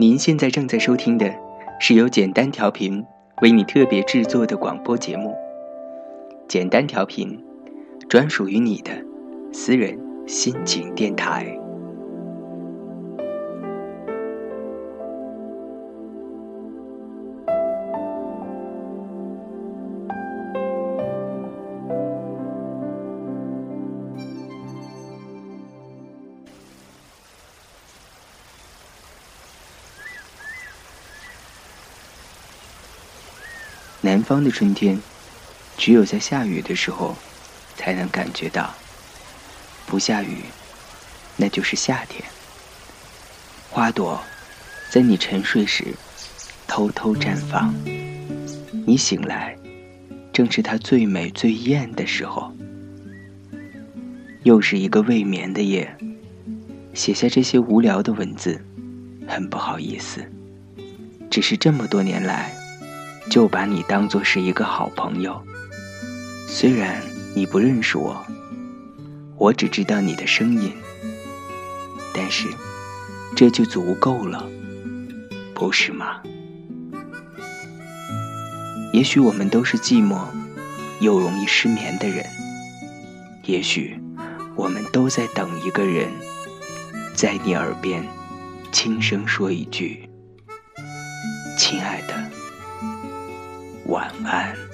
您现在正在收听的是由简单调频为你特别制作的广播节目。简单调频，专属于你的私人心情电台。南方的春天，只有在下雨的时候，才能感觉到。不下雨，那就是夏天。花朵在你沉睡时偷偷绽放，你醒来，正是它最美最艳的时候。又是一个未眠的夜，写下这些无聊的文字，很不好意思。只是这么多年来。就把你当作是一个好朋友，虽然你不认识我，我只知道你的声音，但是这就足够了，不是吗？也许我们都是寂寞又容易失眠的人，也许我们都在等一个人，在你耳边轻声说一句：“亲爱的。”晚安。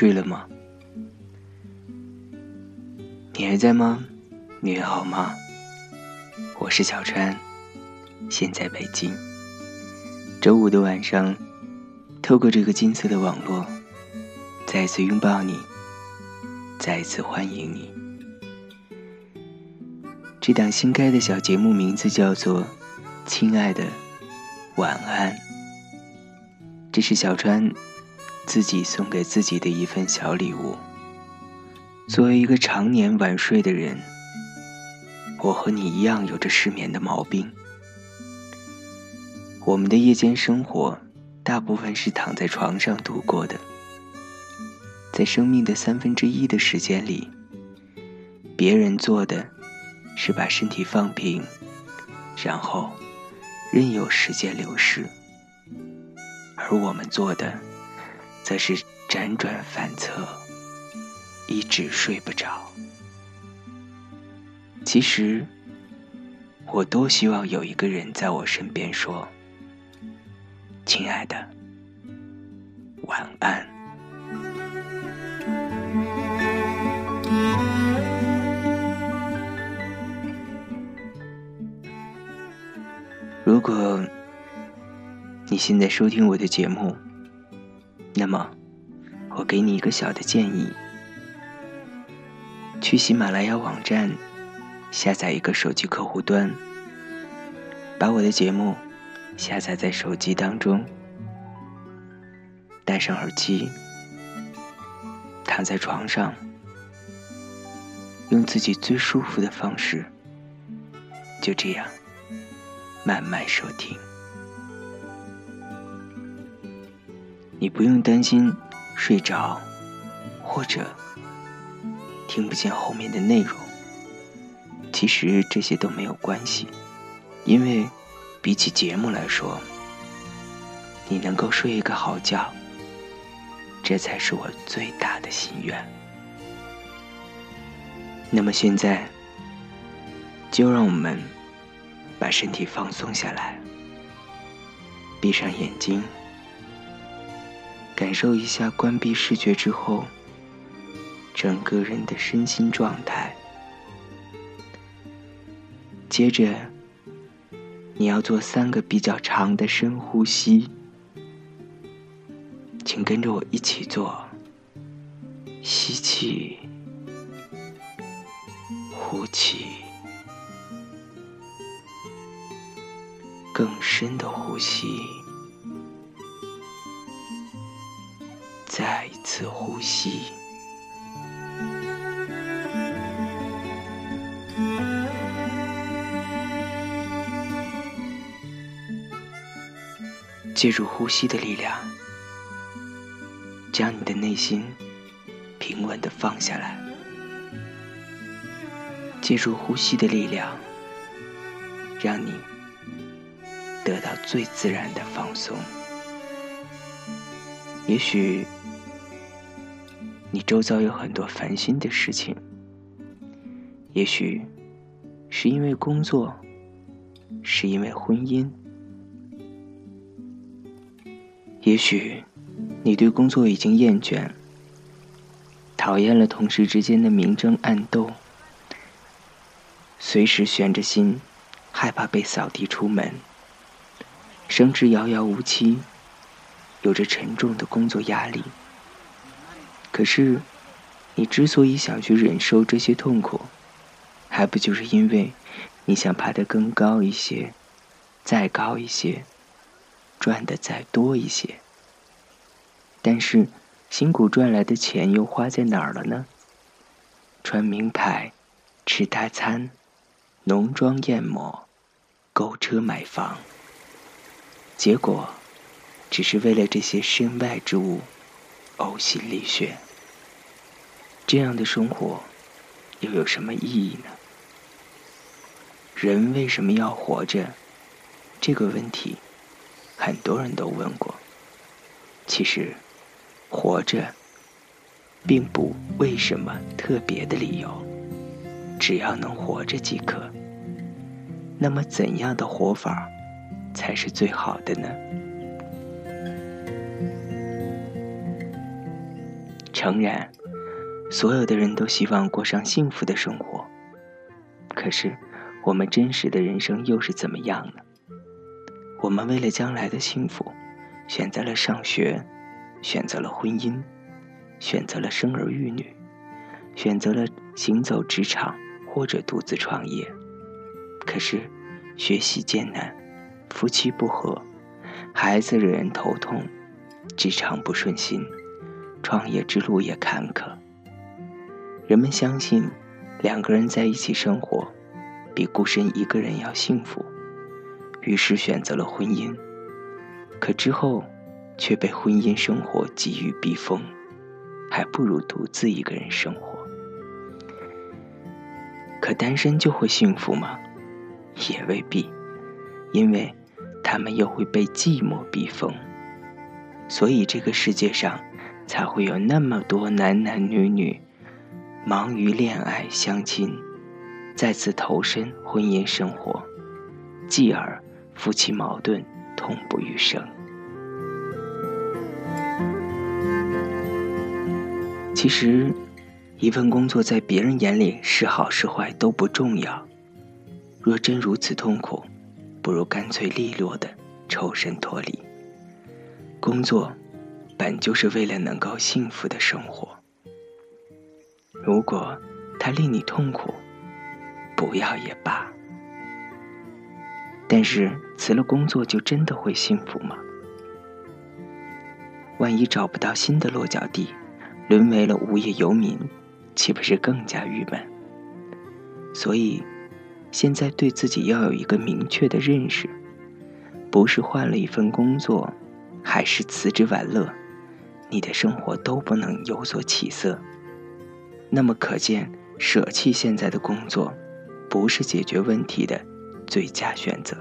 睡了吗？你还在吗？你还好吗？我是小川，现在北京。周五的晚上，透过这个金色的网络，再次拥抱你，再次欢迎你。这档新开的小节目名字叫做《亲爱的晚安》。这是小川自己送给自己的一份小礼物。作为一个常年晚睡的人，我和你一样有着失眠的毛病。我们的夜间生活大部分是躺在床上度过的，在生命的三分之一的时间里，别人做的是把身体放平，然后任由时间流逝。而我们做的，则是辗转反侧，一直睡不着。其实，我多希望有一个人在我身边说：“亲爱的，晚安。”如果。你现在收听我的节目，那么我给你一个小的建议：去喜马拉雅网站下载一个手机客户端，把我的节目下载在手机当中，戴上耳机，躺在床上，用自己最舒服的方式，就这样慢慢收听。你不用担心睡着，或者听不见后面的内容。其实这些都没有关系，因为比起节目来说，你能够睡一个好觉，这才是我最大的心愿。那么现在，就让我们把身体放松下来，闭上眼睛。感受一下关闭视觉之后，整个人的身心状态。接着，你要做三个比较长的深呼吸，请跟着我一起做。吸气，呼气，更深的呼吸。的呼吸，借助呼吸的力量，将你的内心平稳的放下来。借助呼吸的力量，让你得到最自然的放松。也许。你周遭有很多烦心的事情，也许是因为工作，是因为婚姻，也许你对工作已经厌倦，讨厌了同事之间的明争暗斗，随时悬着心，害怕被扫地出门，升职遥遥无期，有着沉重的工作压力。可是，你之所以想去忍受这些痛苦，还不就是因为你想爬得更高一些，再高一些，赚的再多一些？但是，辛苦赚来的钱又花在哪儿了呢？穿名牌，吃大餐，浓妆艳抹，购车买房，结果，只是为了这些身外之物。呕心沥血，这样的生活又有什么意义呢？人为什么要活着？这个问题，很多人都问过。其实，活着，并不为什么特别的理由，只要能活着即可。那么，怎样的活法才是最好的呢？诚然，所有的人都希望过上幸福的生活。可是，我们真实的人生又是怎么样呢？我们为了将来的幸福，选择了上学，选择了婚姻，选择了生儿育女，选择了行走职场或者独自创业。可是，学习艰难，夫妻不和，孩子惹人头痛，职场不顺心。创业之路也坎坷，人们相信两个人在一起生活比孤身一个人要幸福，于是选择了婚姻。可之后却被婚姻生活给予逼疯，还不如独自一个人生活。可单身就会幸福吗？也未必，因为他们又会被寂寞逼疯。所以这个世界上。才会有那么多男男女女忙于恋爱相亲，再次投身婚姻生活，继而夫妻矛盾痛不欲生。其实，一份工作在别人眼里是好是坏都不重要。若真如此痛苦，不如干脆利落的抽身脱离工作。本就是为了能够幸福的生活。如果它令你痛苦，不要也罢。但是辞了工作就真的会幸福吗？万一找不到新的落脚地，沦为了无业游民，岂不是更加郁闷？所以，现在对自己要有一个明确的认识：不是换了一份工作，还是辞职玩乐。你的生活都不能有所起色，那么可见，舍弃现在的工作，不是解决问题的最佳选择。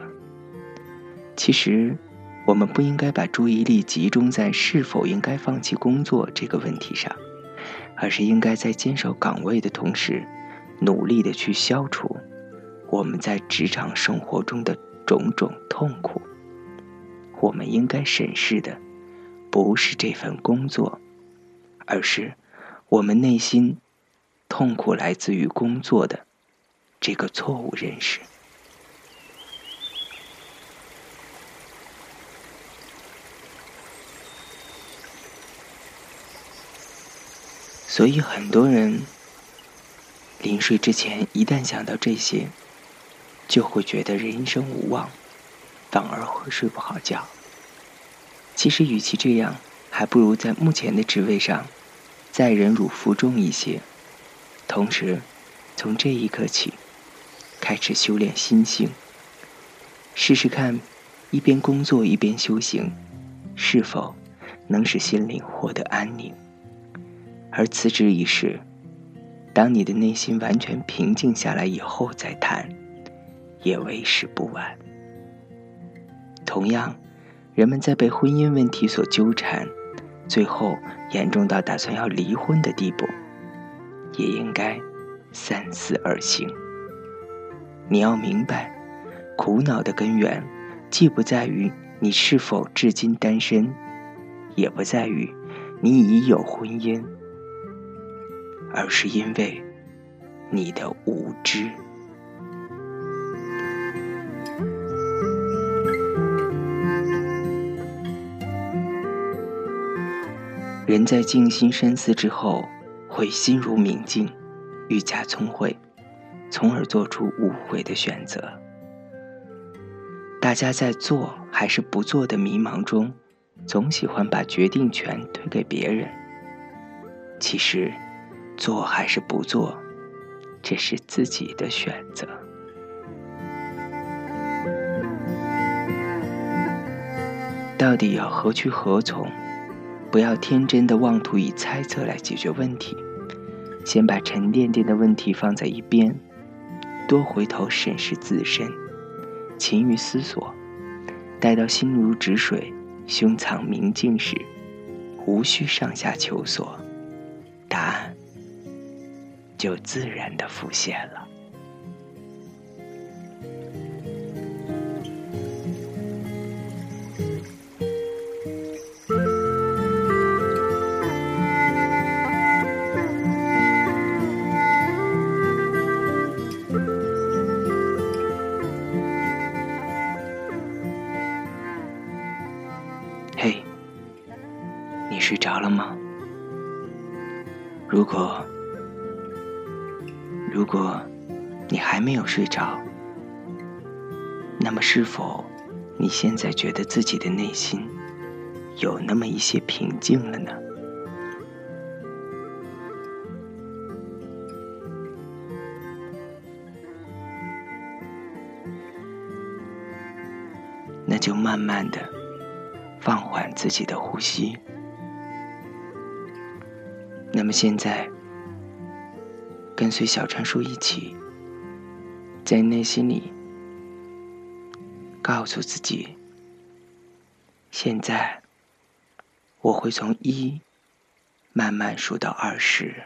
其实，我们不应该把注意力集中在是否应该放弃工作这个问题上，而是应该在坚守岗位的同时，努力的去消除我们在职场生活中的种种痛苦。我们应该审视的。不是这份工作，而是我们内心痛苦来自于工作的这个错误认识。所以很多人临睡之前，一旦想到这些，就会觉得人生无望，反而会睡不好觉。其实，与其这样，还不如在目前的职位上再忍辱负重一些，同时从这一刻起开始修炼心性，试试看一边工作一边修行，是否能使心灵获得安宁。而辞职一事，当你的内心完全平静下来以后再谈，也为时不晚。同样，人们在被婚姻问题所纠缠，最后严重到打算要离婚的地步，也应该三思而行。你要明白，苦恼的根源，既不在于你是否至今单身，也不在于你已有婚姻。而是因为你的无知。人在静心深思之后，会心如明镜，愈加聪慧，从而做出无悔的选择。大家在做还是不做的迷茫中，总喜欢把决定权推给别人。其实。做还是不做，这是自己的选择。到底要何去何从？不要天真的妄图以猜测来解决问题，先把沉甸甸的问题放在一边，多回头审视自身，勤于思索，待到心如止水、胸藏明镜时，无需上下求索，答案。就自然的浮现了。如果。如果你还没有睡着，那么是否你现在觉得自己的内心有那么一些平静了呢？那就慢慢的放缓自己的呼吸。那么现在。跟随小川叔一起，在内心里告诉自己：现在我会从一慢慢数到二十，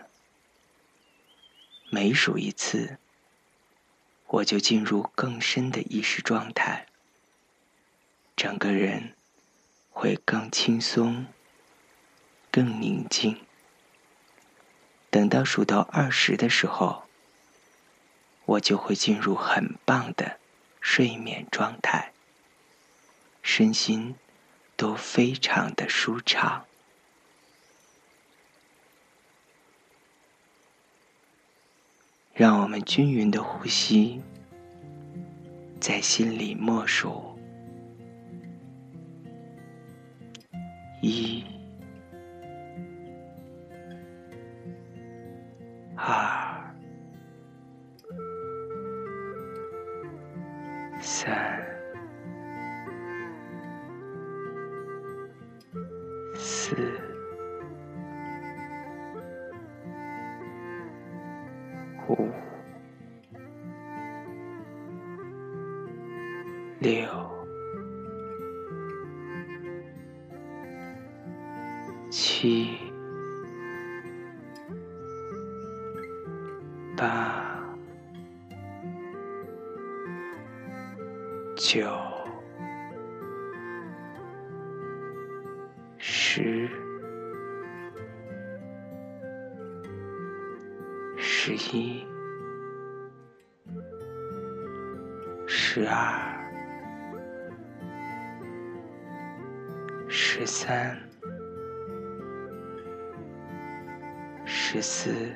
每数一次，我就进入更深的意识状态，整个人会更轻松、更宁静。等到数到二十的时候，我就会进入很棒的睡眠状态，身心都非常的舒畅。让我们均匀的呼吸，在心里默数一。二、三、四、五、六、七。十一，十二，十三，十四，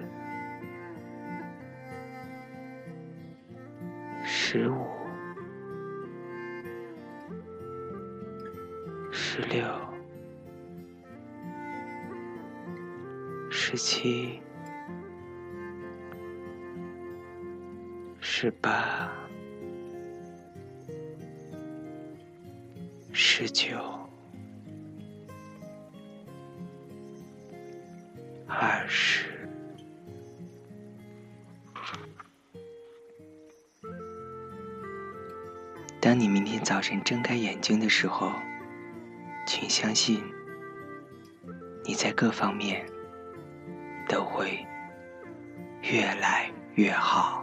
十五，十六，十七。十八，十九，二十。当你明天早晨睁开眼睛的时候，请相信，你在各方面都会越来越好。